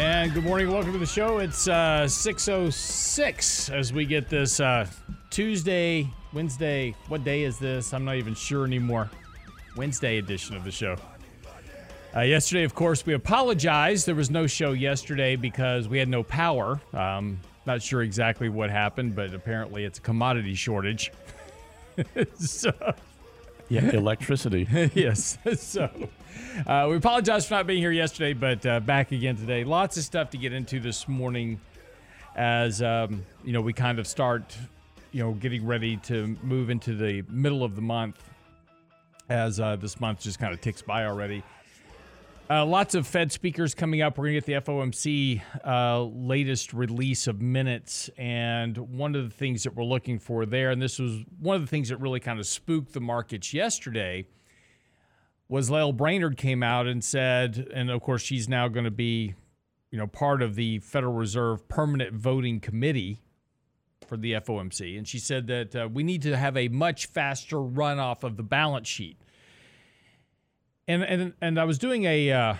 And good morning. Welcome to the show. It's uh, 6.06 as we get this uh, Tuesday, Wednesday. What day is this? I'm not even sure anymore. Wednesday edition of the show. Uh, yesterday, of course, we apologized. There was no show yesterday because we had no power. Um, not sure exactly what happened, but apparently it's a commodity shortage. so, Yeah, electricity. yes. So uh, we apologize for not being here yesterday, but uh, back again today. Lots of stuff to get into this morning as, um, you know, we kind of start, you know, getting ready to move into the middle of the month as uh, this month just kind of ticks by already. Uh, lots of Fed speakers coming up. We're going to get the FOMC uh, latest release of minutes. And one of the things that we're looking for there, and this was one of the things that really kind of spooked the markets yesterday, was Lael Brainard came out and said, and of course, she's now going to be, you know, part of the Federal Reserve Permanent Voting Committee for the FOMC. And she said that uh, we need to have a much faster runoff of the balance sheet and and and I was doing a uh,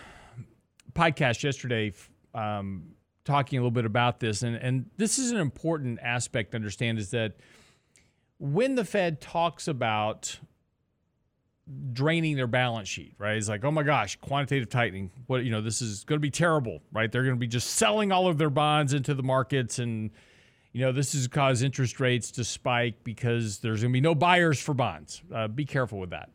podcast yesterday, um, talking a little bit about this, and and this is an important aspect to understand is that when the Fed talks about draining their balance sheet, right? It's like, oh my gosh, quantitative tightening. What you know, this is going to be terrible, right? They're going to be just selling all of their bonds into the markets and you know, this has caused interest rates to spike because there's going to be no buyers for bonds. Uh, be careful with that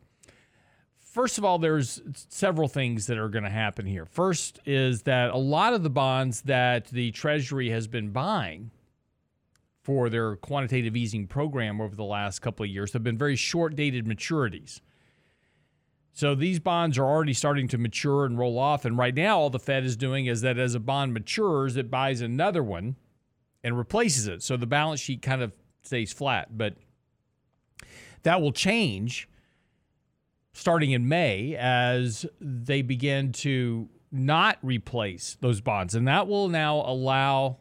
first of all, there's several things that are going to happen here. First is that a lot of the bonds that the Treasury has been buying for their quantitative easing program over the last couple of years have been very short dated maturities. So these bonds are already starting to mature and roll off. And right now, all the Fed is doing is that as a bond matures, it buys another one and replaces it. So the balance sheet kind of stays flat. But that will change starting in May as they begin to not replace those bonds. And that will now allow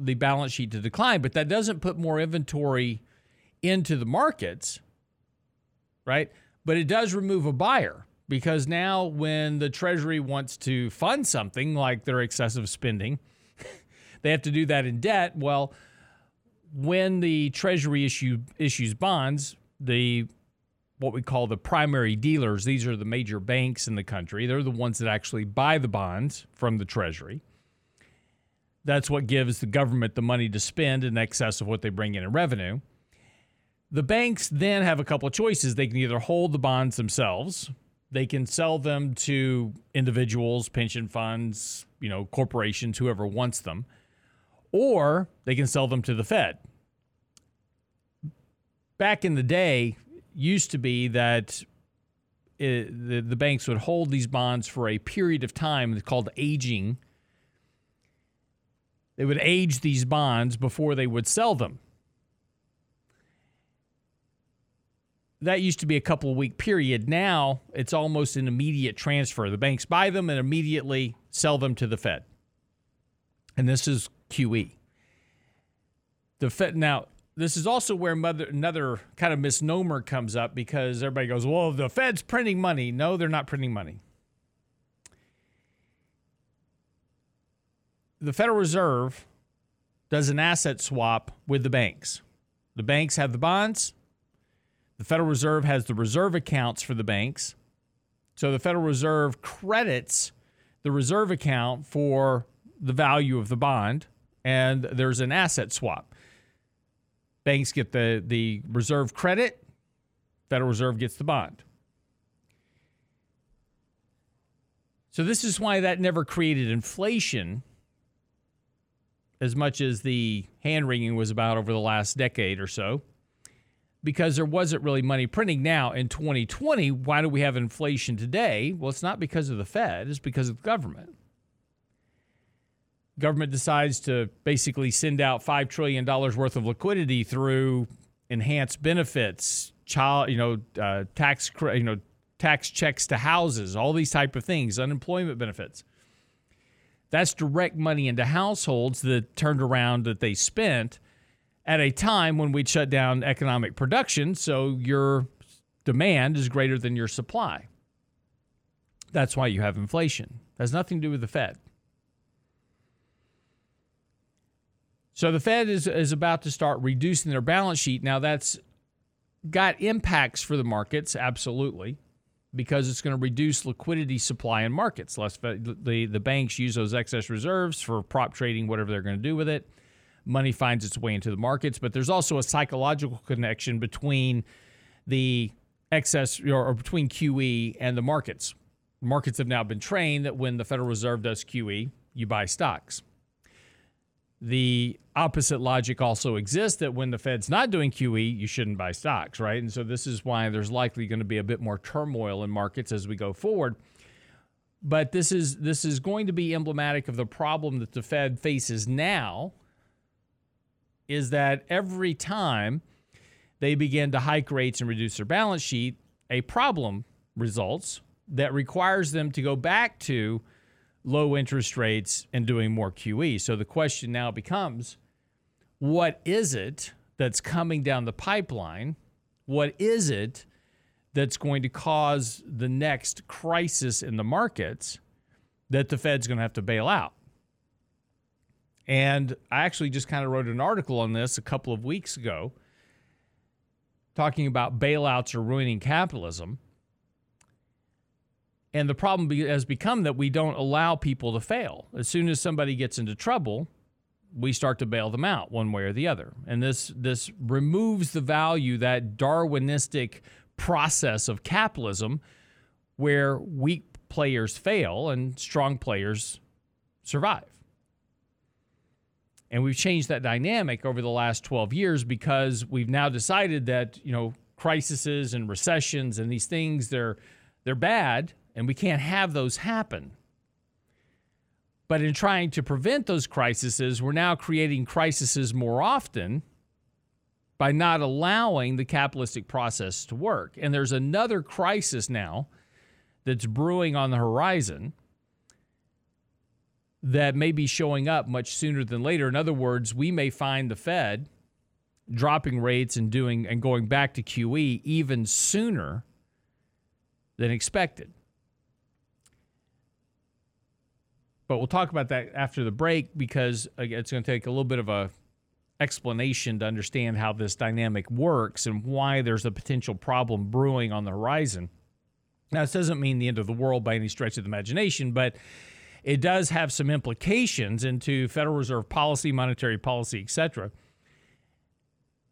the balance sheet to decline, but that doesn't put more inventory into the markets, right? But it does remove a buyer because now when the Treasury wants to fund something like their excessive spending, they have to do that in debt. Well, when the Treasury issue issues bonds, the what we call the primary dealers. These are the major banks in the country. They're the ones that actually buy the bonds from the Treasury. That's what gives the government the money to spend in excess of what they bring in in revenue. The banks then have a couple of choices. They can either hold the bonds themselves, they can sell them to individuals, pension funds, you know, corporations, whoever wants them, or they can sell them to the Fed. Back in the day, used to be that it, the, the banks would hold these bonds for a period of time it's called aging. They would age these bonds before they would sell them. That used to be a couple of week period. Now it's almost an immediate transfer. The banks buy them and immediately sell them to the Fed. And this is QE. The Fed now this is also where mother, another kind of misnomer comes up because everybody goes, well, the Fed's printing money. No, they're not printing money. The Federal Reserve does an asset swap with the banks. The banks have the bonds. The Federal Reserve has the reserve accounts for the banks. So the Federal Reserve credits the reserve account for the value of the bond, and there's an asset swap. Banks get the, the reserve credit, Federal Reserve gets the bond. So, this is why that never created inflation as much as the hand wringing was about over the last decade or so, because there wasn't really money printing. Now, in 2020, why do we have inflation today? Well, it's not because of the Fed, it's because of the government. Government decides to basically send out $5 trillion worth of liquidity through enhanced benefits, child, you know, uh, tax, you know, tax checks to houses, all these type of things, unemployment benefits. That's direct money into households that turned around that they spent at a time when we'd shut down economic production, so your demand is greater than your supply. That's why you have inflation. It has nothing to do with the Fed. So the Fed is, is about to start reducing their balance sheet. Now, that's got impacts for the markets, absolutely, because it's going to reduce liquidity supply in markets. Less the, the banks use those excess reserves for prop trading, whatever they're going to do with it. Money finds its way into the markets, but there's also a psychological connection between the excess or, or between QE and the markets. Markets have now been trained that when the Federal Reserve does QE, you buy stocks. The opposite logic also exists that when the Fed's not doing QE, you shouldn't buy stocks, right? And so this is why there's likely going to be a bit more turmoil in markets as we go forward. But this is this is going to be emblematic of the problem that the Fed faces now is that every time they begin to hike rates and reduce their balance sheet, a problem results that requires them to go back to low interest rates and doing more QE. So the question now becomes what is it that's coming down the pipeline? What is it that's going to cause the next crisis in the markets that the Fed's going to have to bail out? And I actually just kind of wrote an article on this a couple of weeks ago talking about bailouts are ruining capitalism. And the problem has become that we don't allow people to fail. As soon as somebody gets into trouble, we start to bail them out one way or the other. And this this removes the value that Darwinistic process of capitalism where weak players fail and strong players survive. And we've changed that dynamic over the last 12 years because we've now decided that, you know, crises and recessions and these things they're they're bad and we can't have those happen. But in trying to prevent those crises, we're now creating crises more often by not allowing the capitalistic process to work. And there's another crisis now that's brewing on the horizon that may be showing up much sooner than later. In other words, we may find the Fed dropping rates and doing and going back to QE even sooner than expected. But we'll talk about that after the break because it's going to take a little bit of a explanation to understand how this dynamic works and why there's a potential problem brewing on the horizon. Now, this doesn't mean the end of the world by any stretch of the imagination, but it does have some implications into Federal Reserve policy, monetary policy, etc.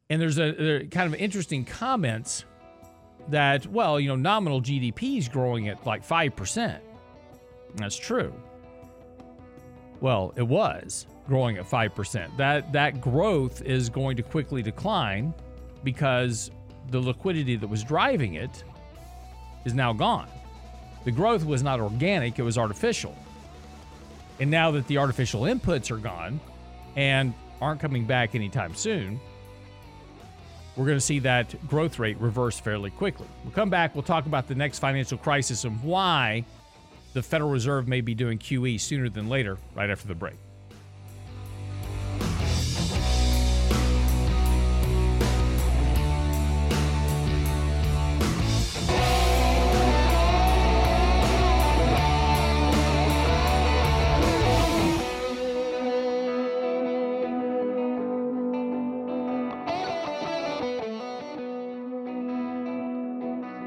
And there's a there kind of interesting comments that, well, you know, nominal GDP is growing at like 5%. That's true. Well, it was growing at 5%. That that growth is going to quickly decline because the liquidity that was driving it is now gone. The growth was not organic, it was artificial. And now that the artificial inputs are gone and aren't coming back anytime soon, we're going to see that growth rate reverse fairly quickly. We'll come back, we'll talk about the next financial crisis and why the Federal Reserve may be doing QE sooner than later, right after the break.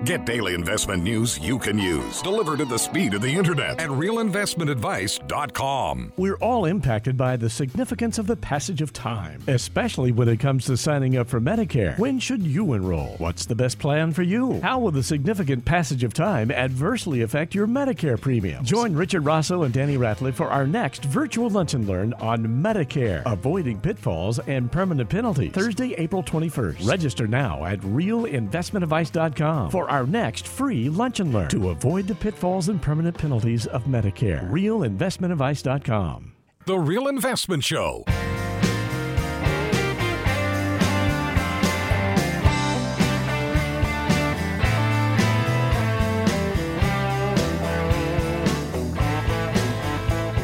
Get daily investment news you can use, delivered at the speed of the internet at realinvestmentadvice.com. We're all impacted by the significance of the passage of time, especially when it comes to signing up for Medicare. When should you enroll? What's the best plan for you? How will the significant passage of time adversely affect your Medicare premium? Join Richard Rosso and Danny Ratliff for our next virtual lunch and learn on Medicare, avoiding pitfalls and permanent penalties. Thursday, April 21st. Register now at realinvestmentadvice.com for our next free lunch and learn to avoid the pitfalls and permanent penalties of Medicare. RealInvestmentAdvice.com. The Real Investment Show.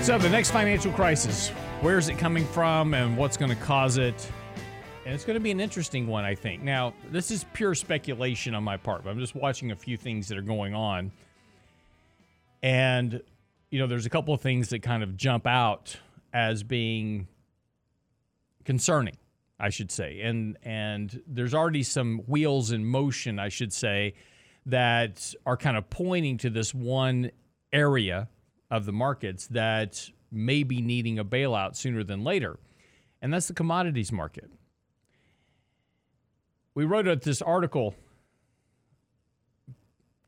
So, the next financial crisis, where's it coming from and what's going to cause it? And it's going to be an interesting one, I think. Now, this is pure speculation on my part, but I'm just watching a few things that are going on. And, you know, there's a couple of things that kind of jump out as being concerning, I should say. And and there's already some wheels in motion, I should say, that are kind of pointing to this one area of the markets that may be needing a bailout sooner than later. And that's the commodities market. We wrote this article a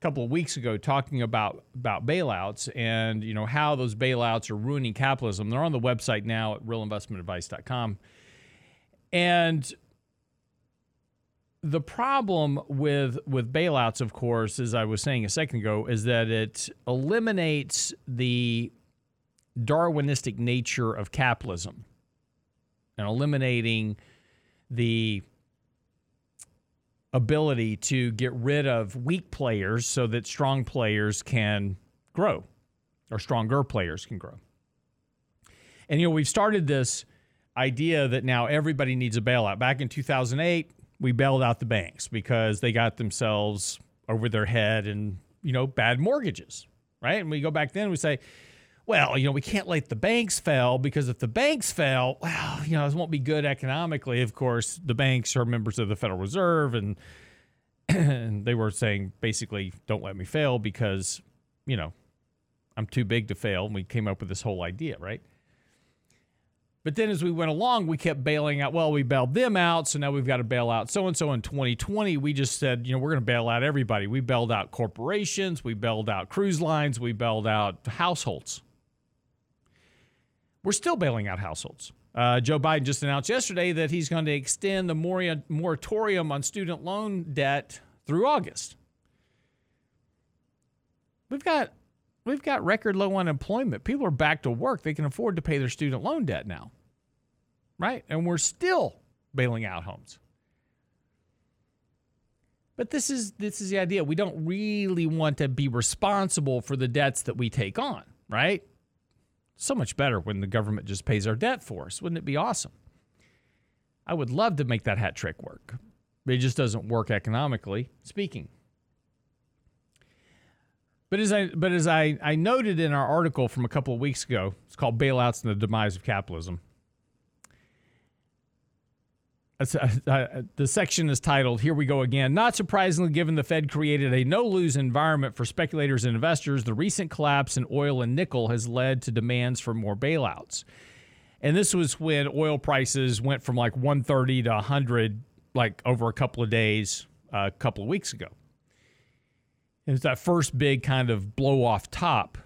couple of weeks ago talking about about bailouts and you know how those bailouts are ruining capitalism. They're on the website now at realinvestmentadvice.com. And the problem with with bailouts, of course, as I was saying a second ago, is that it eliminates the Darwinistic nature of capitalism and eliminating the ability to get rid of weak players so that strong players can grow or stronger players can grow. And you know, we've started this idea that now everybody needs a bailout. Back in 2008, we bailed out the banks because they got themselves over their head and, you know, bad mortgages, right? And we go back then and we say, well, you know, we can't let the banks fail because if the banks fail, well, you know, this won't be good economically. Of course, the banks are members of the Federal Reserve and, and they were saying basically, don't let me fail because, you know, I'm too big to fail. And we came up with this whole idea, right? But then as we went along, we kept bailing out. Well, we bailed them out, so now we've got to bail out so and so. In 2020, we just said, you know, we're going to bail out everybody. We bailed out corporations, we bailed out cruise lines, we bailed out households. We're still bailing out households. Uh, Joe Biden just announced yesterday that he's going to extend the moratorium on student loan debt through August. We've got we've got record low unemployment. People are back to work. They can afford to pay their student loan debt now. Right? And we're still bailing out homes. But this is this is the idea. We don't really want to be responsible for the debts that we take on, right? So much better when the government just pays our debt for us. Wouldn't it be awesome? I would love to make that hat trick work. But it just doesn't work economically speaking. But as I but as I, I noted in our article from a couple of weeks ago, it's called Bailouts and the Demise of Capitalism. The section is titled Here We Go Again. Not surprisingly, given the Fed created a no lose environment for speculators and investors, the recent collapse in oil and nickel has led to demands for more bailouts. And this was when oil prices went from like 130 to 100, like over a couple of days, uh, a couple of weeks ago. And it's that first big kind of blow off top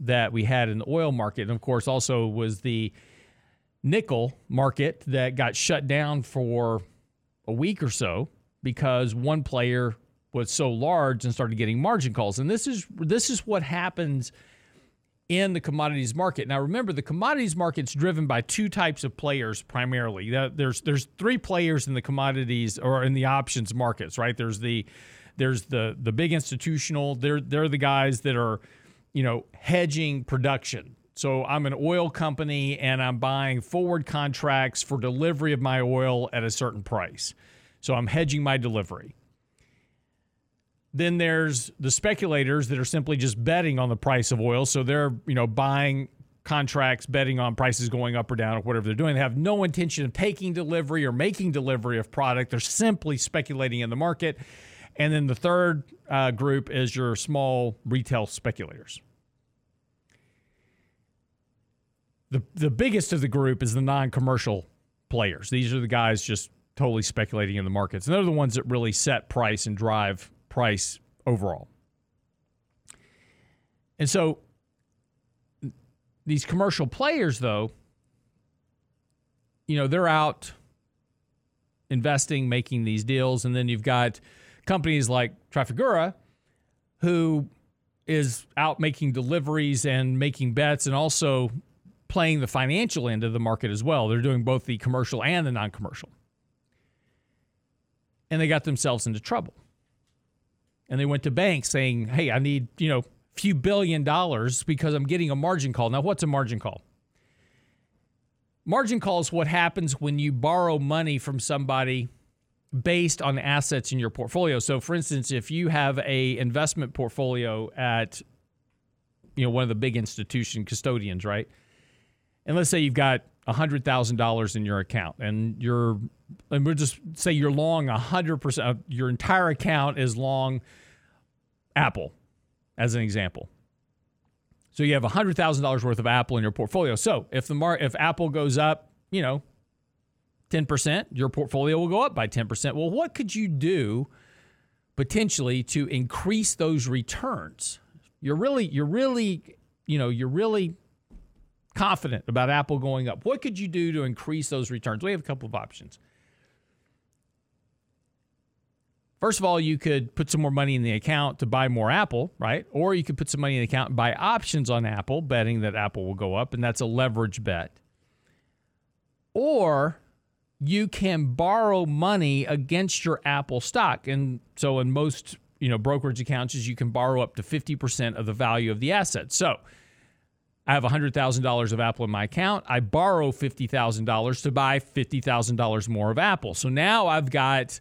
that we had in the oil market. And of course, also was the nickel market that got shut down for a week or so because one player was so large and started getting margin calls. And this is this is what happens in the commodities market. Now remember the commodities market's driven by two types of players primarily. There's there's three players in the commodities or in the options markets, right? There's the there's the the big institutional. They're they're the guys that are, you know, hedging production. So I'm an oil company and I'm buying forward contracts for delivery of my oil at a certain price. So I'm hedging my delivery. Then there's the speculators that are simply just betting on the price of oil. So they're, you know, buying contracts, betting on prices going up or down or whatever they're doing. They have no intention of taking delivery or making delivery of product. They're simply speculating in the market. And then the third uh, group is your small retail speculators. The, the biggest of the group is the non commercial players. These are the guys just totally speculating in the markets. And they're the ones that really set price and drive price overall. And so these commercial players, though, you know, they're out investing, making these deals. And then you've got companies like Trafigura, who is out making deliveries and making bets and also playing the financial end of the market as well. They're doing both the commercial and the non commercial. And they got themselves into trouble. And they went to banks saying, hey, I need, you know, a few billion dollars because I'm getting a margin call. Now, what's a margin call? Margin call is what happens when you borrow money from somebody based on assets in your portfolio. So for instance, if you have a investment portfolio at you know one of the big institution custodians, right? And let's say you've got $100,000 in your account and you're and we'll just say you're long 100% uh, your entire account is long Apple as an example. So you have $100,000 worth of Apple in your portfolio. So if the mar- if Apple goes up, you know, 10%, your portfolio will go up by 10%. Well, what could you do potentially to increase those returns? You're really you're really, you know, you're really confident about Apple going up. What could you do to increase those returns? We have a couple of options. First of all, you could put some more money in the account to buy more Apple, right? Or you could put some money in the account and buy options on Apple, betting that Apple will go up, and that's a leverage bet. Or you can borrow money against your Apple stock. And so in most, you know, brokerage accounts, you can borrow up to 50% of the value of the asset. So I have $100,000 of Apple in my account. I borrow $50,000 to buy $50,000 more of Apple. So now I've got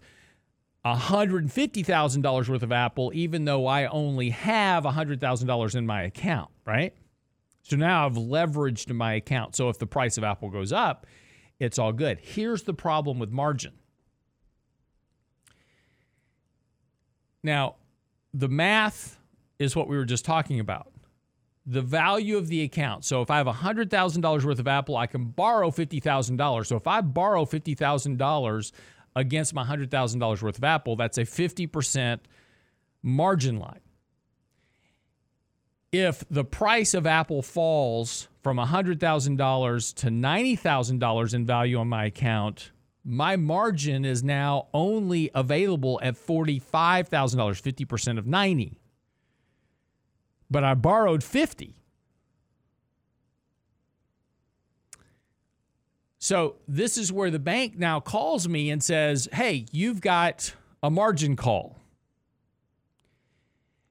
$150,000 worth of Apple, even though I only have $100,000 in my account, right? So now I've leveraged my account. So if the price of Apple goes up, it's all good. Here's the problem with margin. Now, the math is what we were just talking about. The value of the account. So if I have $100,000 worth of Apple, I can borrow $50,000. So if I borrow $50,000 against my $100,000 worth of Apple, that's a 50% margin line. If the price of Apple falls from $100,000 to $90,000 in value on my account, my margin is now only available at $45,000, 50% of 90. But I borrowed 50. So this is where the bank now calls me and says, "Hey, you've got a margin call.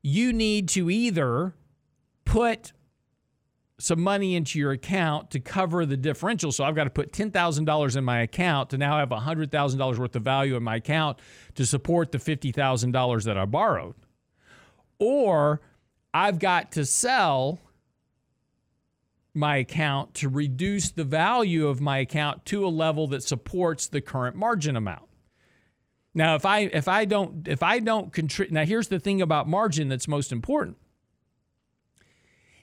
You need to either put some money into your account to cover the differential. So I've got to put $10,000 in my account to now have $100,000 worth of value in my account to support the $50,000 that I borrowed. Or I've got to sell my account to reduce the value of my account to a level that supports the current margin amount. Now, if I if I don't if I don't contribute now here's the thing about margin that's most important.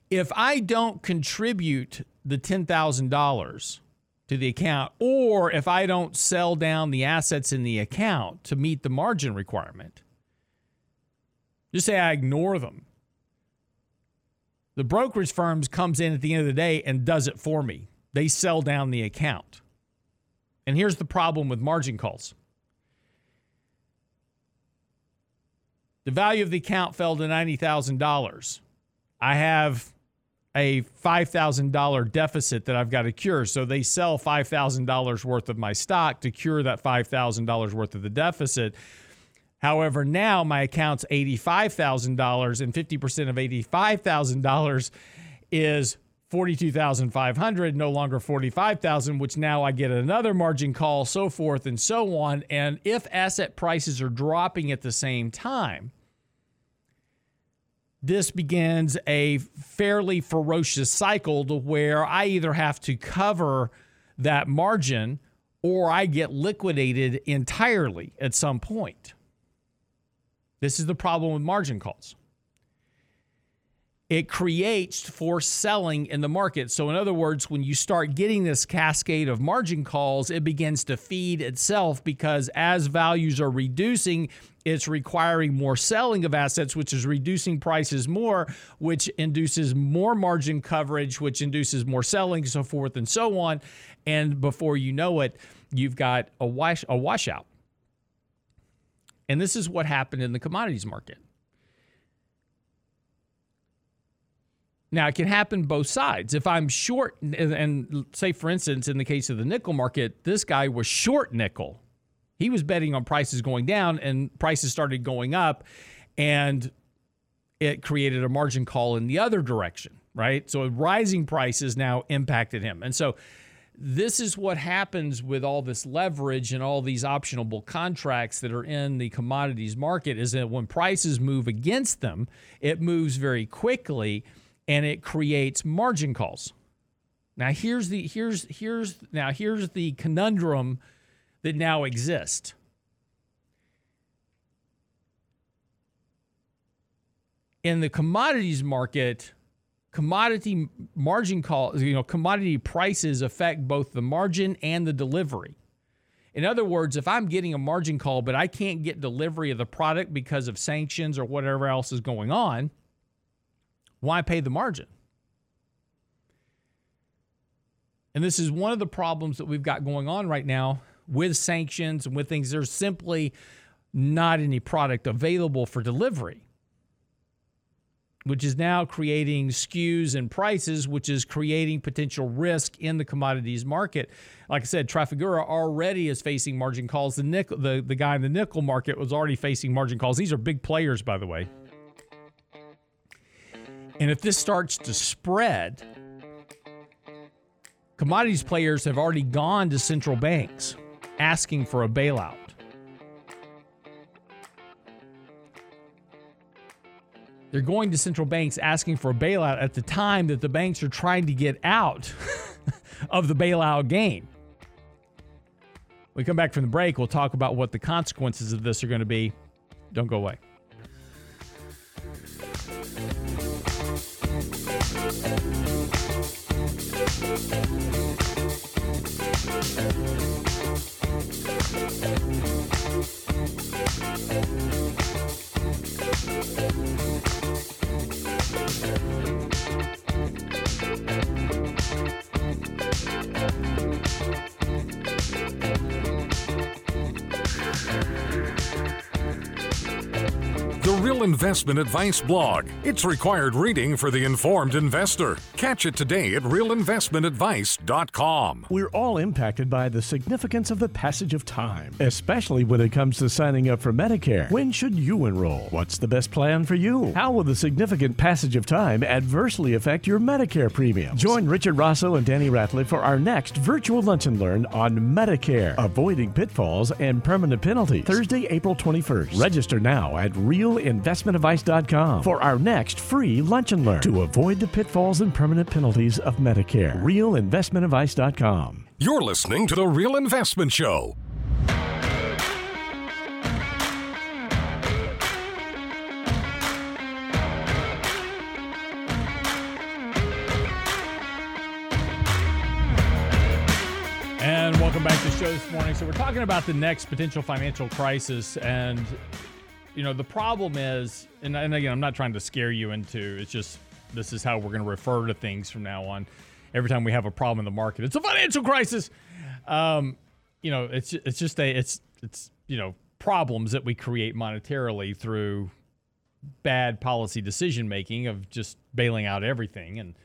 If I don't contribute the $10,000 to the account or if I don't sell down the assets in the account to meet the margin requirement, just say I ignore them the brokerage firms comes in at the end of the day and does it for me. They sell down the account. And here's the problem with margin calls. The value of the account fell to $90,000. I have a $5,000 deficit that I've got to cure. So they sell $5,000 worth of my stock to cure that $5,000 worth of the deficit. However, now my account's $85,000 and 50% of $85,000 is 42,500, no longer 45,000, which now I get another margin call, so forth and so on. And if asset prices are dropping at the same time, this begins a fairly ferocious cycle to where I either have to cover that margin or I get liquidated entirely at some point. This is the problem with margin calls. It creates forced selling in the market. So, in other words, when you start getting this cascade of margin calls, it begins to feed itself because as values are reducing, it's requiring more selling of assets, which is reducing prices more, which induces more margin coverage, which induces more selling, so forth and so on. And before you know it, you've got a wash a washout. And this is what happened in the commodities market. Now, it can happen both sides. If I'm short, and, and say, for instance, in the case of the nickel market, this guy was short nickel. He was betting on prices going down, and prices started going up, and it created a margin call in the other direction, right? So rising prices now impacted him. And so this is what happens with all this leverage and all these optionable contracts that are in the commodities market is that when prices move against them, it moves very quickly and it creates margin calls. Now here's the here's here's now here's the conundrum that now exists. In the commodities market, commodity margin calls, you know, commodity prices affect both the margin and the delivery. In other words, if I'm getting a margin call, but I can't get delivery of the product because of sanctions or whatever else is going on, why pay the margin? And this is one of the problems that we've got going on right now with sanctions and with things. There's simply not any product available for delivery which is now creating skews and prices, which is creating potential risk in the commodities market. Like I said, Trafigura already is facing margin calls. The nickel, the, the guy in the nickel market was already facing margin calls. These are big players, by the way. And if this starts to spread, commodities players have already gone to central banks asking for a bailout. They're going to central banks asking for a bailout at the time that the banks are trying to get out of the bailout game. When we come back from the break, we'll talk about what the consequences of this are going to be. Don't go away. Thank you Real Investment Advice blog. It's required reading for the informed investor. Catch it today at realinvestmentadvice.com. We're all impacted by the significance of the passage of time, especially when it comes to signing up for Medicare. When should you enroll? What's the best plan for you? How will the significant passage of time adversely affect your Medicare premium? Join Richard Rosso and Danny Ratliff for our next virtual lunch and learn on Medicare, avoiding pitfalls and permanent penalties. Thursday, April 21st. Register now at realinvestmentadvice.com for our next free lunch and learn to avoid the pitfalls and permanent penalties of Medicare. Realinvestmentadvice.com. You're listening to The Real Investment Show. And welcome back to the show this morning. So we're talking about the next potential financial crisis, and you know the problem is, and, and again, I'm not trying to scare you into. It's just this is how we're going to refer to things from now on. Every time we have a problem in the market, it's a financial crisis. Um, you know, it's it's just a it's it's you know problems that we create monetarily through bad policy decision making of just bailing out everything and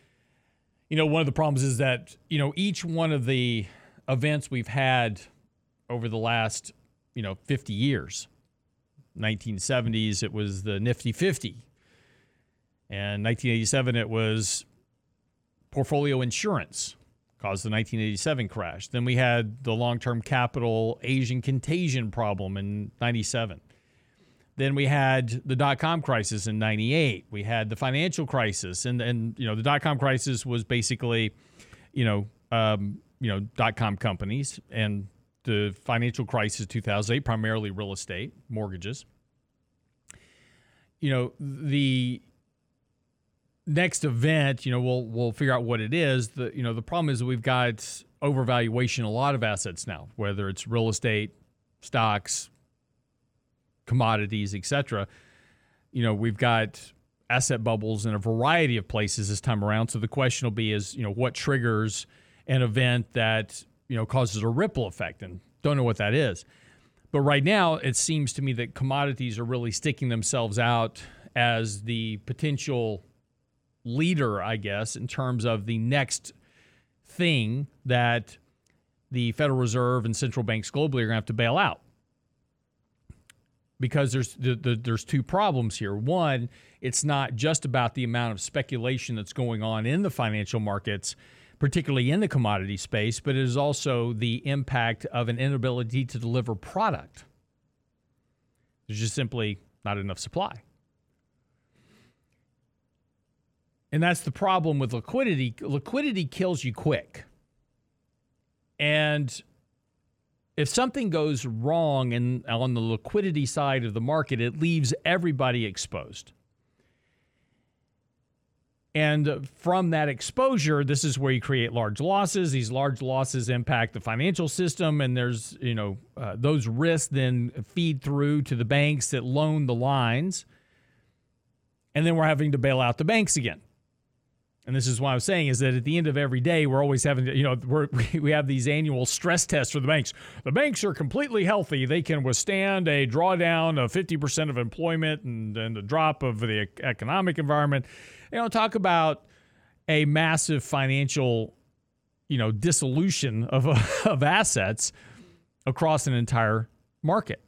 you know one of the problems is that you know each one of the events we've had over the last, you know, 50 years. 1970s, it was the Nifty 50. And 1987, it was portfolio insurance caused the 1987 crash. Then we had the long-term capital Asian contagion problem in 97. Then we had the dot-com crisis in 98. We had the financial crisis and and you know the dot-com crisis was basically, you know, um, you know dot com companies and the financial crisis 2008 primarily real estate mortgages. You know the next event you know we'll we'll figure out what it is. The you know the problem is we've got overvaluation a lot of assets now whether it's real estate stocks commodities etc you know we've got asset bubbles in a variety of places this time around. So the question will be is you know what triggers an event that you know causes a ripple effect and don't know what that is but right now it seems to me that commodities are really sticking themselves out as the potential leader, I guess, in terms of the next thing that the Federal Reserve and central banks globally are going to have to bail out. Because there's the, the, there's two problems here. One, it's not just about the amount of speculation that's going on in the financial markets, particularly in the commodity space, but it is also the impact of an inability to deliver product. There's just simply not enough supply. And that's the problem with liquidity. Liquidity kills you quick. And if something goes wrong in, on the liquidity side of the market, it leaves everybody exposed. And from that exposure, this is where you create large losses. These large losses impact the financial system, and there's, you know, uh, those risks then feed through to the banks that loan the lines. And then we're having to bail out the banks again and this is what I'm saying is that at the end of every day, we're always having to, you know, we have these annual stress tests for the banks. The banks are completely healthy. They can withstand a drawdown of 50% of employment and, and the drop of the economic environment. You know, talk about a massive financial, you know, dissolution of, of assets across an entire market.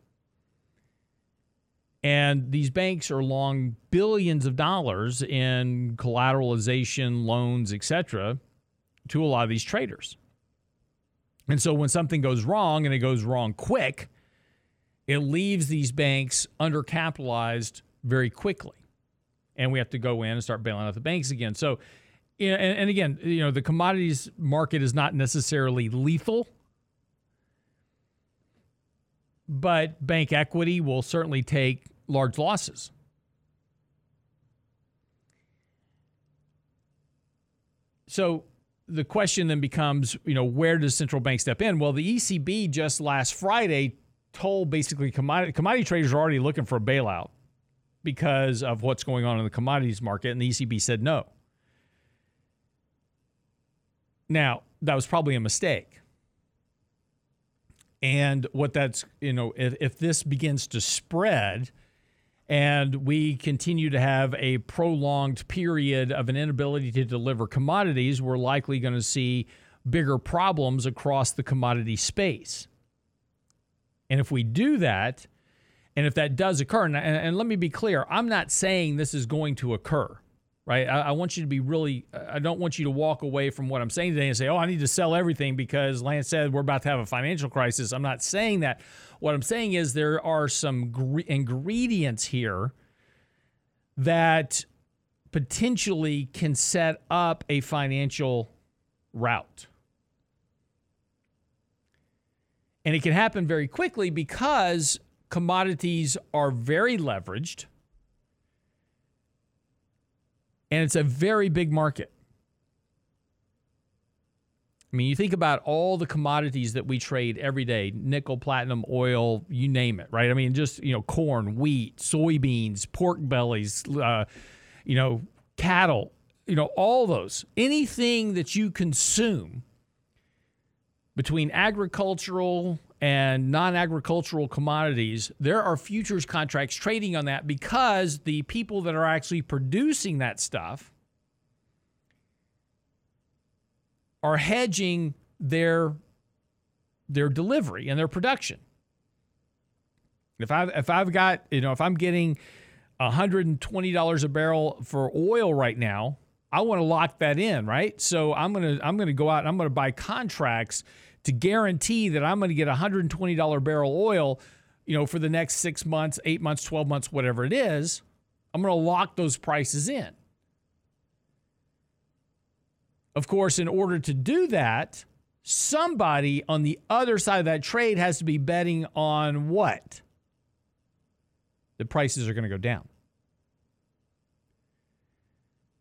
And these banks are long billions of dollars in collateralization, loans, etc., to a lot of these traders. And so when something goes wrong and it goes wrong quick, it leaves these banks undercapitalized very quickly. And we have to go in and start bailing out the banks again. So, and, and again, you know, the commodities market is not necessarily lethal but bank equity will certainly take large losses. So the question then becomes, you know, where does central bank step in? Well, the ECB just last Friday told basically commodity, commodity traders are already looking for a bailout because of what's going on in the commodities market, and the ECB said no. Now, that was probably a mistake. And what that's, you know, if, if this begins to spread and we continue to have a prolonged period of an inability to deliver commodities, we're likely going to see bigger problems across the commodity space. And if we do that, and if that does occur, and, and, let me be clear, I'm not saying this is going to occur right? I, I, want you to be really, I don't want you to walk away from what I'm saying today and say, oh, I need to sell everything because Lance said we're about to have a financial crisis. I'm not saying that. What I'm saying is there are some gre- ingredients here that potentially can set up a financial route. And it can happen very quickly because commodities are very leveraged and it's a very big market. I mean, you think about all the commodities that we trade every day nickel, platinum, oil, you name it, right? I mean, just, you know, corn, wheat, soybeans, pork bellies, uh, you know, cattle, you know, all those. Anything that you consume between agricultural and non agricultural commodities, there are futures contracts trading on that because the people that are actually producing that stuff are hedging their their delivery and their production. If I if I've got, you know, if I'm getting $120 a barrel for oil right now, I want to lock that in, right? So I'm going to I'm going to go out and I'm going to buy contracts to guarantee that I'm going to get $120 barrel oil, you know, for the next six months, eight months, 12 months, whatever it is, I'm going to lock those prices in. Of course, in order to do that, somebody on the other side of that trade has to be betting on what? The prices are going to go down.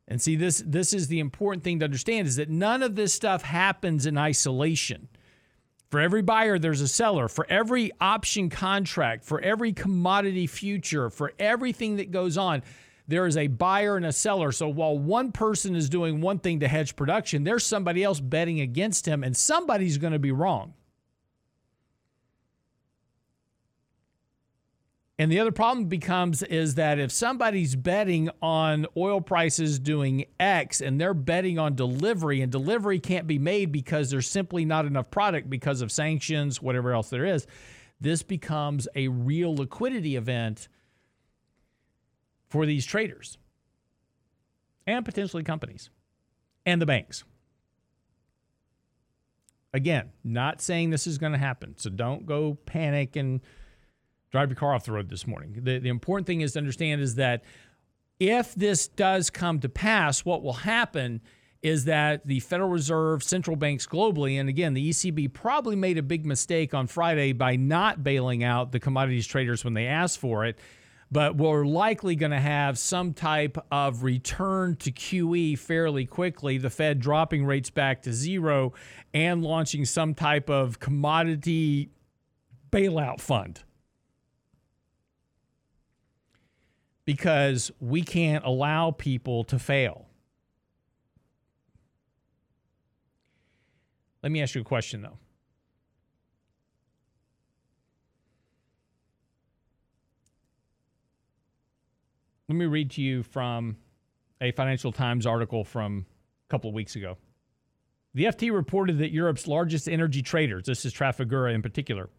And see this this is the important thing to understand is that none of this stuff happens in isolation. For every buyer, there's a seller. For every option contract, for every commodity future, for everything that goes on, there is a buyer and a seller. So while one person is doing one thing to hedge production, there's somebody else betting against him, and somebody's going to be wrong. And the other problem becomes is that if somebody's betting on oil prices doing X and they're betting on delivery and delivery can't be made because there's simply not enough product because of sanctions, whatever else there is, this becomes a real liquidity event for these traders and potentially companies and the banks. Again, not saying this is going to happen. So don't go panic and drive your car off the road this morning. The, the important thing is to understand is that if this does come to pass, what will happen is that the Federal Reserve, central banks globally, and again, the ECB probably made a big mistake on Friday by not bailing out the commodities traders when they asked for it. But we're likely going to have some type of return to QE fairly quickly. The Fed dropping rates back to zero and launching some type of commodity bailout fund. Because we can't allow people to fail. Let me ask you a question, though. Let me read to you from a Financial Times article from a couple of weeks ago. The FT reported that Europe's largest energy traders, this is Trafigura in particular,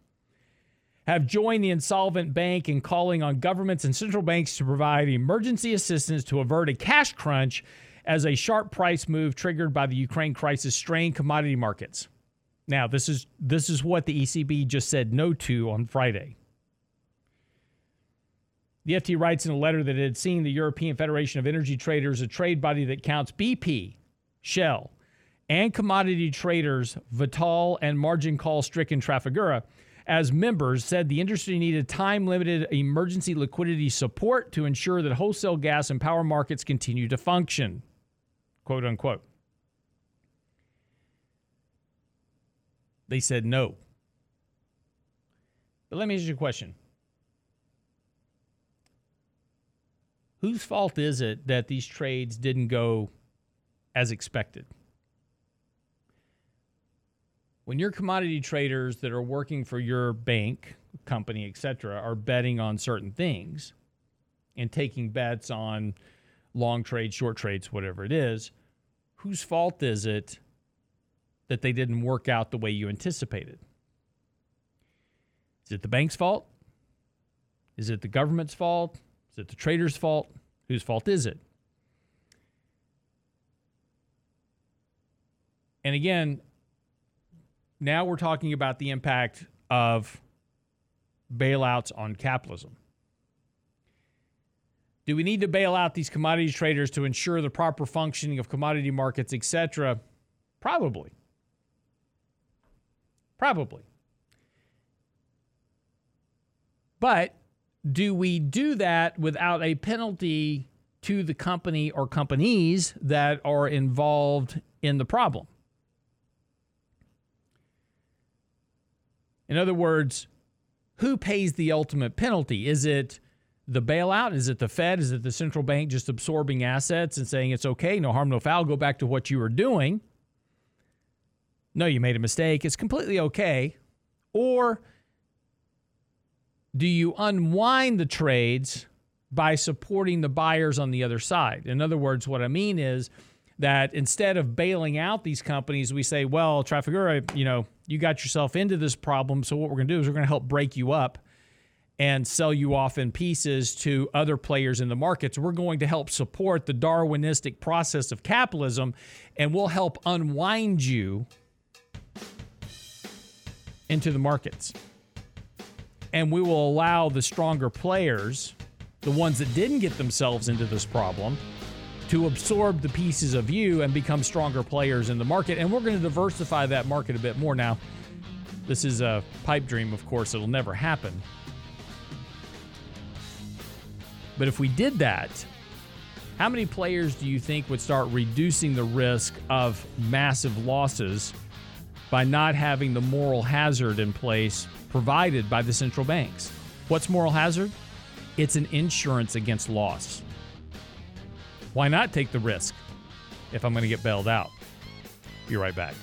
have joined the insolvent bank in calling on governments and central banks to provide emergency assistance to avert a cash crunch as a sharp price move triggered by the Ukraine crisis strained commodity markets. Now, this is this is what the ECB just said no to on Friday. The FT writes in a letter that it had seen the European Federation of Energy Traders, a trade body that counts BP, Shell, and commodity traders Vitol and margin call stricken Trafigura as members said the industry needed time limited emergency liquidity support to ensure that wholesale gas and power markets continue to function. Quote unquote. They said no. But let me ask you a question. Whose fault is it that these trades didn't go as expected? When your commodity traders that are working for your bank, company, etc., are betting on certain things and taking bets on long trades, short trades, whatever it is, whose fault is it that they didn't work out the way you anticipated? Is it the bank's fault? Is it the government's fault? Is it the trader's fault? Whose fault is it? And again, now we're talking about the impact of bailouts on capitalism. Do we need to bail out these commodity traders to ensure the proper functioning of commodity markets, etc.? Probably. Probably. But do we do that without a penalty to the company or companies that are involved in the problem? In other words, who pays the ultimate penalty? Is it the bailout? Is it the Fed? Is it the central bank just absorbing assets and saying it's okay, no harm, no foul, go back to what you were doing? No, you made a mistake. It's completely okay. Or do you unwind the trades by supporting the buyers on the other side? In other words, what I mean is that instead of bailing out these companies, we say, well, Trafigura, you know, you got yourself into this problem. So what we're going to do is we're going to help break you up and sell you off in pieces to other players in the markets. We're going to help support the Darwinistic process of capitalism and we'll help unwind you into the markets. And we will allow the stronger players, the ones that didn't get themselves into this problem, to absorb the pieces of you and become stronger players in the market. And we're going to diversify that market a bit more. Now, this is a pipe dream, of course, it'll never happen. But if we did that, how many players do you think would start reducing the risk of massive losses by not having the moral hazard in place provided by the central banks? What's moral hazard? It's an insurance against loss. Why not take the risk if I'm going to get bailed out? Be right back.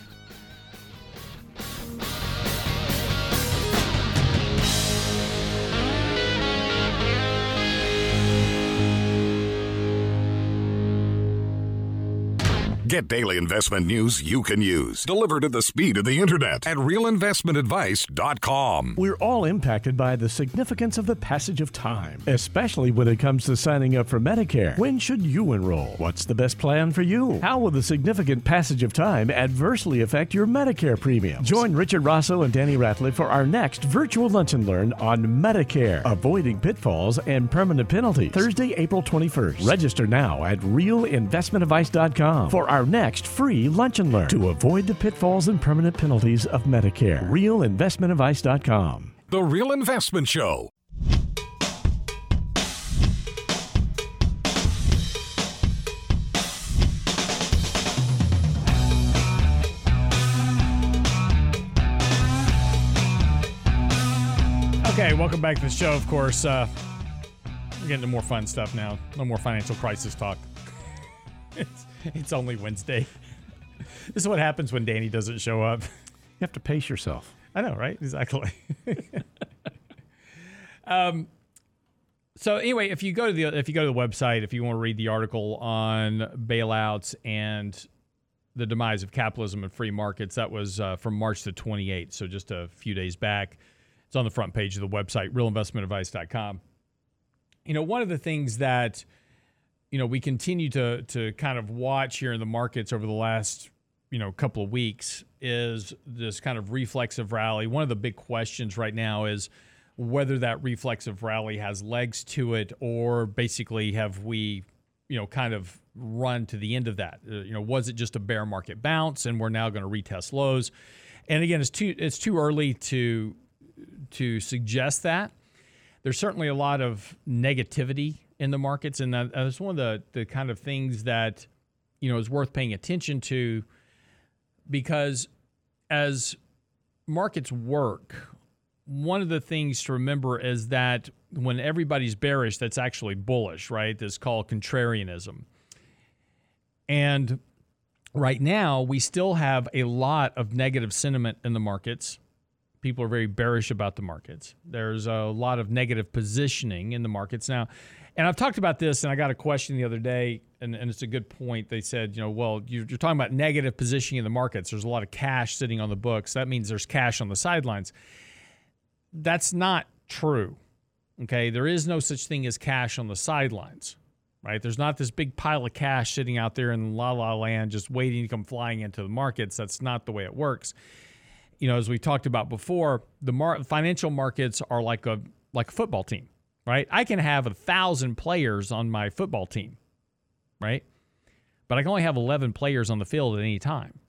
Get daily investment news you can use, delivered at the speed of the internet at realinvestmentadvice.com. We're all impacted by the significance of the passage of time, especially when it comes to signing up for Medicare. When should you enroll? What's the best plan for you? How will the significant passage of time adversely affect your Medicare premium? Join Richard Rosso and Danny Ratliff for our next virtual lunch and learn on Medicare, avoiding pitfalls and permanent penalties. Thursday, April 21st. Register now at realinvestmentadvice.com for our next free lunch and learn to avoid the pitfalls and permanent penalties of Medicare. Realinvestmentadvice.com. The Real Investment Show. Okay, welcome back to the show. Of course, uh, we're getting to more fun stuff now. No more financial crisis talk. It's, it's only Wednesday. This is what happens when Danny doesn't show up. You have to pace yourself. I know, right? Exactly. um, so anyway, if you go to the if you go to the website, if you want to read the article on bailouts and the demise of capitalism and free markets, that was uh, from March the 28th, so just a few days back. It's on the front page of the website, realinvestmentadvice.com. You know, one of the things that you know we continue to to kind of watch here in the markets over the last you know couple of weeks is this kind of reflexive rally. One of the big questions right now is whether that reflexive rally has legs to it or basically have we you know kind of run to the end of that. Uh, you know was it just a bear market bounce and we're now going to retest lows? And again it's too it's too early to to suggest that. There's certainly a lot of negativity in the markets and that, that's one of the the kind of things that you know is worth paying attention to because as markets work, one of the things to remember is that when everybody's bearish, that's actually bullish, right? That's called contrarianism. And right now, we still have a lot of negative sentiment in the markets. People are very bearish about the markets. There's a lot of negative positioning in the markets. Now, and I've talked about this, and I got a question the other day, and, and it's a good point. They said, you know, well, you're, you're talking about negative positioning in the markets. There's a lot of cash sitting on the books. That means there's cash on the sidelines. That's not true. Okay. There is no such thing as cash on the sidelines, right? There's not this big pile of cash sitting out there in la la land just waiting to come flying into the markets. That's not the way it works. You know, as we talked about before, the mar- financial markets are like a like a football team right? I can have a thousand players on my football team, right? But I can only have 11 players on the field at any time.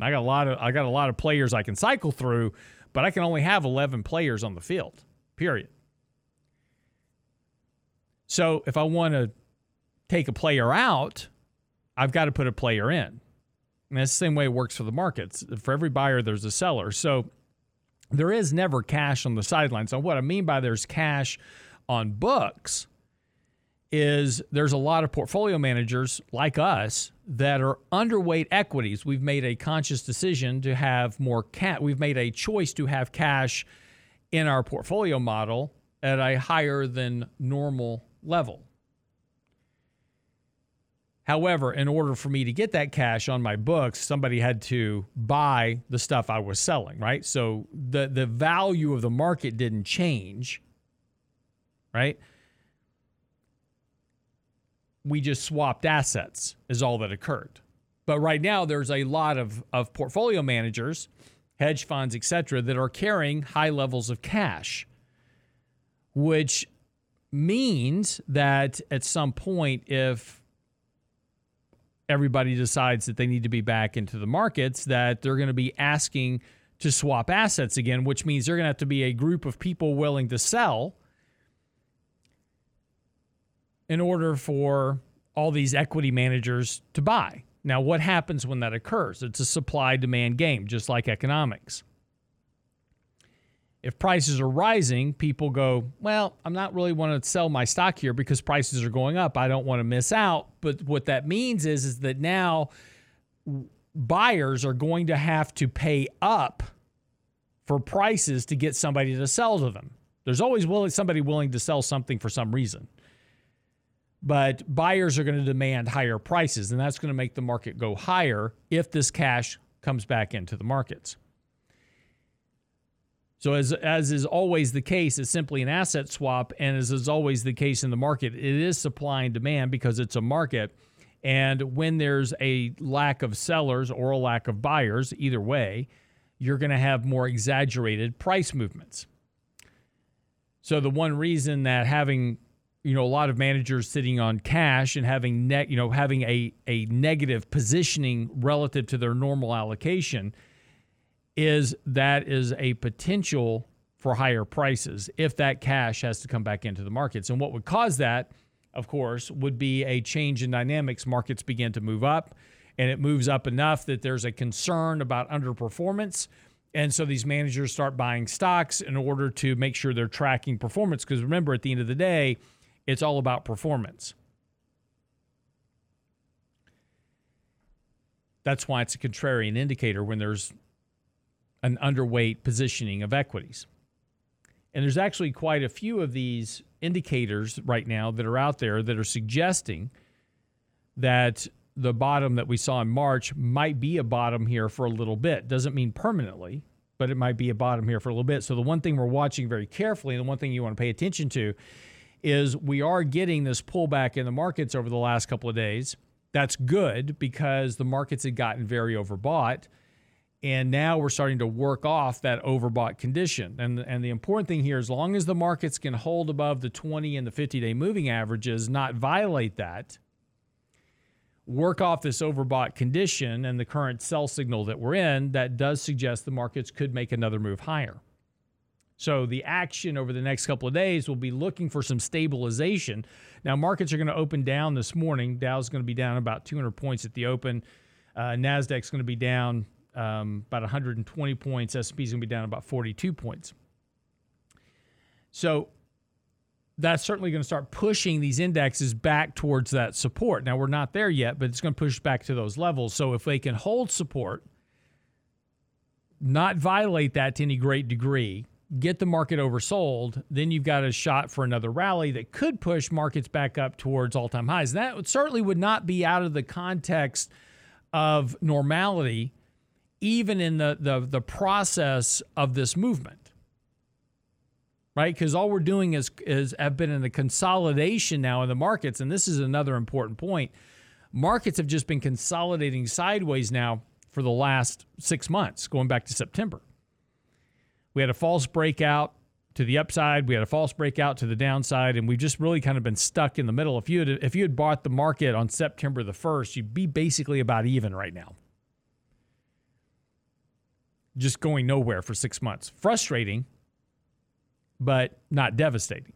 I got a lot of I got a lot of players I can cycle through, but I can only have 11 players on the field. Period. So if I want to take a player out, I've got to put a player in. And that's the same way it works for the markets. For every buyer, there's a seller. So there is never cash on the sidelines. So what I mean by there's cash on books is there's a lot of portfolio managers like us that are underweight equities. We've made a conscious decision to have more cash. We've made a choice to have cash in our portfolio model at a higher than normal level. However, in order for me to get that cash on my books, somebody had to buy the stuff I was selling, right? So the the value of the market didn't change right? We just swapped assets, is all that occurred. But right now, there's a lot of, of portfolio managers, hedge funds, et cetera, that are carrying high levels of cash, which means that at some point, if everybody decides that they need to be back into the markets, that they're going to be asking to swap assets again, which means they're going to have to be a group of people willing to sell in order for all these equity managers to buy. Now, what happens when that occurs? It's a supply demand game, just like economics. If prices are rising, people go, Well, I'm not really want to sell my stock here because prices are going up. I don't want to miss out. But what that means is, is that now buyers are going to have to pay up for prices to get somebody to sell to them. There's always somebody willing to sell something for some reason but buyers are going to demand higher prices, and that's going to make the market go higher if this cash comes back into the markets. So, as, as is always the case, it's simply an asset swap. And as is always the case in the market, it is supply and demand because it's a market. And when there's a lack of sellers or a lack of buyers, either way, you're going to have more exaggerated price movements. So, the one reason that having you know a lot of managers sitting on cash and having net you know having a a negative positioning relative to their normal allocation is that is a potential for higher prices if that cash has to come back into the markets. And what would cause that, of course, would be a change in dynamics. Markets begin to move up, and it moves up enough that there's a concern about underperformance. And so these managers start buying stocks in order to make sure they're tracking performance. Because remember, at the end of the day, it's all about performance. That's why it's a contrarian indicator when there's an underweight positioning of equities. And there's actually quite a few of these indicators right now that are out there that are suggesting that the bottom that we saw in March might be a bottom here for a little bit. Doesn't mean permanently, but it might be a bottom here for a little bit. So the one thing we're watching very carefully, and the one thing you want to pay attention to, is we are getting this pullback in the markets over the last couple of days. That's good because the markets had gotten very overbought and now we're starting to work off that overbought condition. And and the important thing here, as long as the markets can hold above the 20 and the 50 day moving averages, not violate that, work off this overbought condition and the current sell signal that we're in, that does suggest the markets could make another move higher. So the action over the next couple of days will be looking for some stabilization. Now markets are going to open down this morning. Dow's going to be down about 200 points at the open. Uh, Nasdaq's going to be down um, about 120 points. S&P is going to be down about 42 points. So that's certainly going to start pushing these indexes back towards that support. Now we're not there yet, but it's going to push back to those levels. So if they can hold support, not violate that to any great degree, get the market oversold, then you've got a shot for another rally that could push markets back up towards all-time highs. That certainly would not be out of the context of normality even in the the, the process of this movement right? Because all we're doing is is have been in a consolidation now in the markets. And this is another important point. Markets have just been consolidating sideways now for the last six months going back to september we had a false breakout to the upside we had a false breakout to the downside and we've just really kind of been stuck in the middle if you had if you had bought the market on september the 1st you'd be basically about even right now just going nowhere for six months. Frustrating, but not devastating.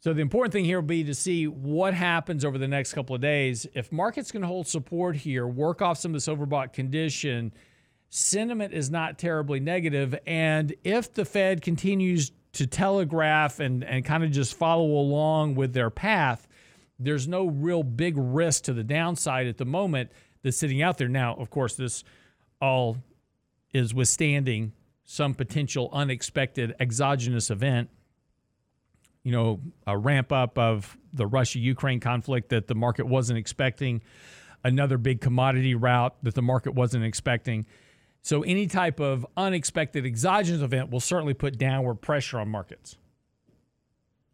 So the important thing here will be to see what happens over the next couple of days. If markets can hold support here, work off some of this overbought condition, sentiment is not terribly negative. And if the Fed continues to telegraph and, and kind of just follow along with their path, there's no real big risk to the downside at the moment that's sitting out there. Now, of course, this all is withstanding some potential unexpected exogenous event, you know, a ramp up of the Russia Ukraine conflict that the market wasn't expecting, another big commodity rout that the market wasn't expecting. So, any type of unexpected exogenous event will certainly put downward pressure on markets.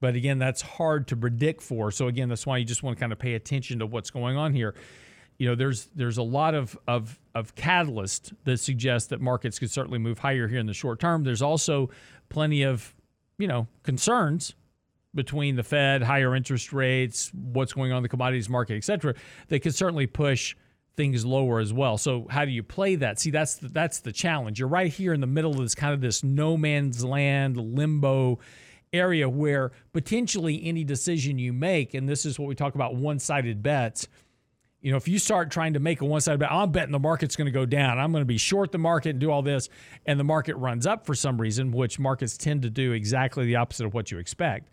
But again, that's hard to predict for. So, again, that's why you just want to kind of pay attention to what's going on here you know, there's there's a lot of of of catalyst that suggest that markets could certainly move higher here in the short term. There's also plenty of, you know, concerns between the Fed, higher interest rates, what's going on in the commodities market, et cetera, that could certainly push things lower as well. So how do you play that? See, that's the, that's the challenge. You're right here in the middle of this kind of this no man's land limbo area where potentially any decision you make, and this is what we talk about one-sided bets you know, if you start trying to make a one sided bet, I'm betting the market's going to go down. I'm going to be short the market and do all this, and the market runs up for some reason, which markets tend to do exactly the opposite of what you expect.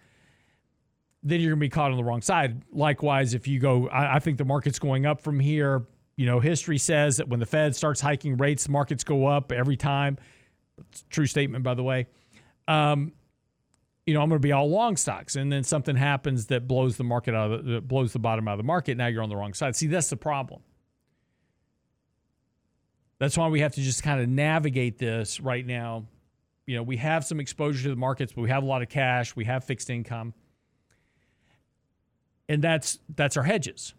Then you're going to be caught on the wrong side. Likewise, if you go, I, I think the market's going up from here. You know, history says that when the Fed starts hiking rates, markets go up every time. True statement, by the way. Um, you know, I'm going to be all long stocks, and then something happens that blows the market out of the, blows the bottom out of the market. Now you're on the wrong side. See, that's the problem. That's why we have to just kind of navigate this right now. You know, we have some exposure to the markets, but we have a lot of cash, we have fixed income. And that's that's our hedges.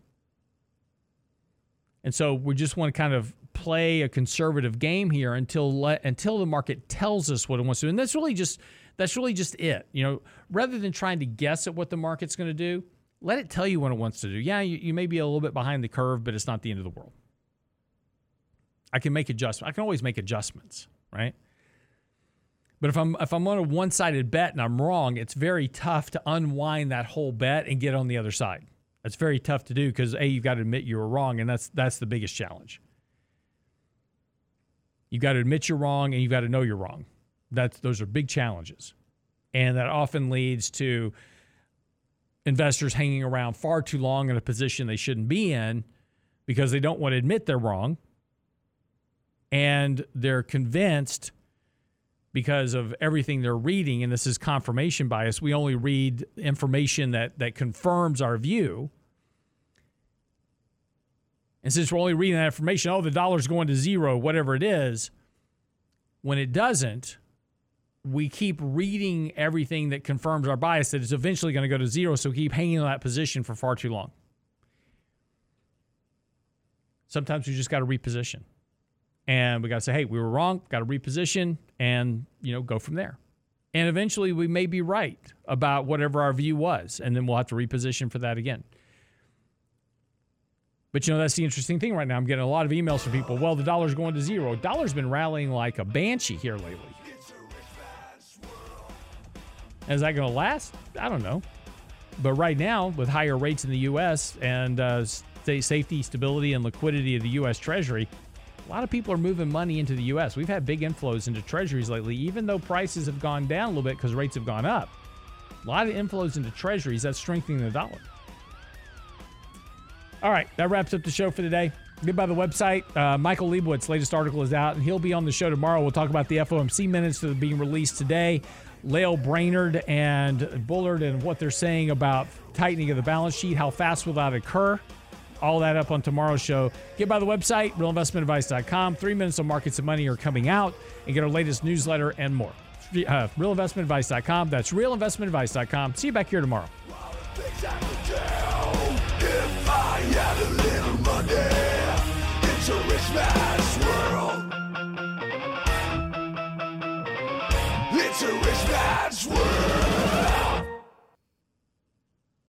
And so we just want to kind of play a conservative game here until until the market tells us what it wants to do. And that's really just that's really just it. You know, rather than trying to guess at what the market's going to do, let it tell you what it wants to do. Yeah, you, you may be a little bit behind the curve, but it's not the end of the world. I can make adjustments. I can always make adjustments, right? But if I'm if I'm on a one-sided bet and I'm wrong, it's very tough to unwind that whole bet and get on the other side. That's very tough to do because a you've got to admit you were wrong, and that's that's the biggest challenge. You've got to admit you're wrong, and you've got to know you're wrong. That's those are big challenges, and that often leads to investors hanging around far too long in a position they shouldn't be in because they don't want to admit they're wrong and they're convinced because of everything they're reading and this is confirmation bias we only read information that that confirms our view and since we're only reading that information oh the dollar's going to zero whatever it is when it doesn't we keep reading everything that confirms our bias that it's eventually going to go to zero so we keep hanging on that position for far too long sometimes we just got to reposition and we got to say, hey, we were wrong, got to reposition and, you know, go from there. And eventually we may be right about whatever our view was, and then we'll have to reposition for that again. But you know, that's the interesting thing right now. I'm getting a lot of emails from people. Well, the dollar's going to zero. Dollar's been rallying like a banshee here lately. Is that going to last? I don't know. But right now, with higher rates in the U.S. and uh, safety, stability, and liquidity of the U.S. Treasury, a lot of people are moving money into the U.S. We've had big inflows into treasuries lately, even though prices have gone down a little bit because rates have gone up. A lot of inflows into treasuries that's strengthening the dollar. All right, that wraps up the show for today. Get by the website. Uh, Michael Lebowitz' latest article is out, and he'll be on the show tomorrow. We'll talk about the FOMC minutes that are being released today. Lael Brainard and Bullard and what they're saying about tightening of the balance sheet. How fast will that occur? all that up on tomorrow's show. Get by the website, realinvestmentadvice.com. Three minutes of markets and money are coming out, and get our latest newsletter and more. Uh, realinvestmentadvice.com. That's realinvestmentadvice.com. See you back here tomorrow. I had a little money It's a rich man's world. It's a rich man's world.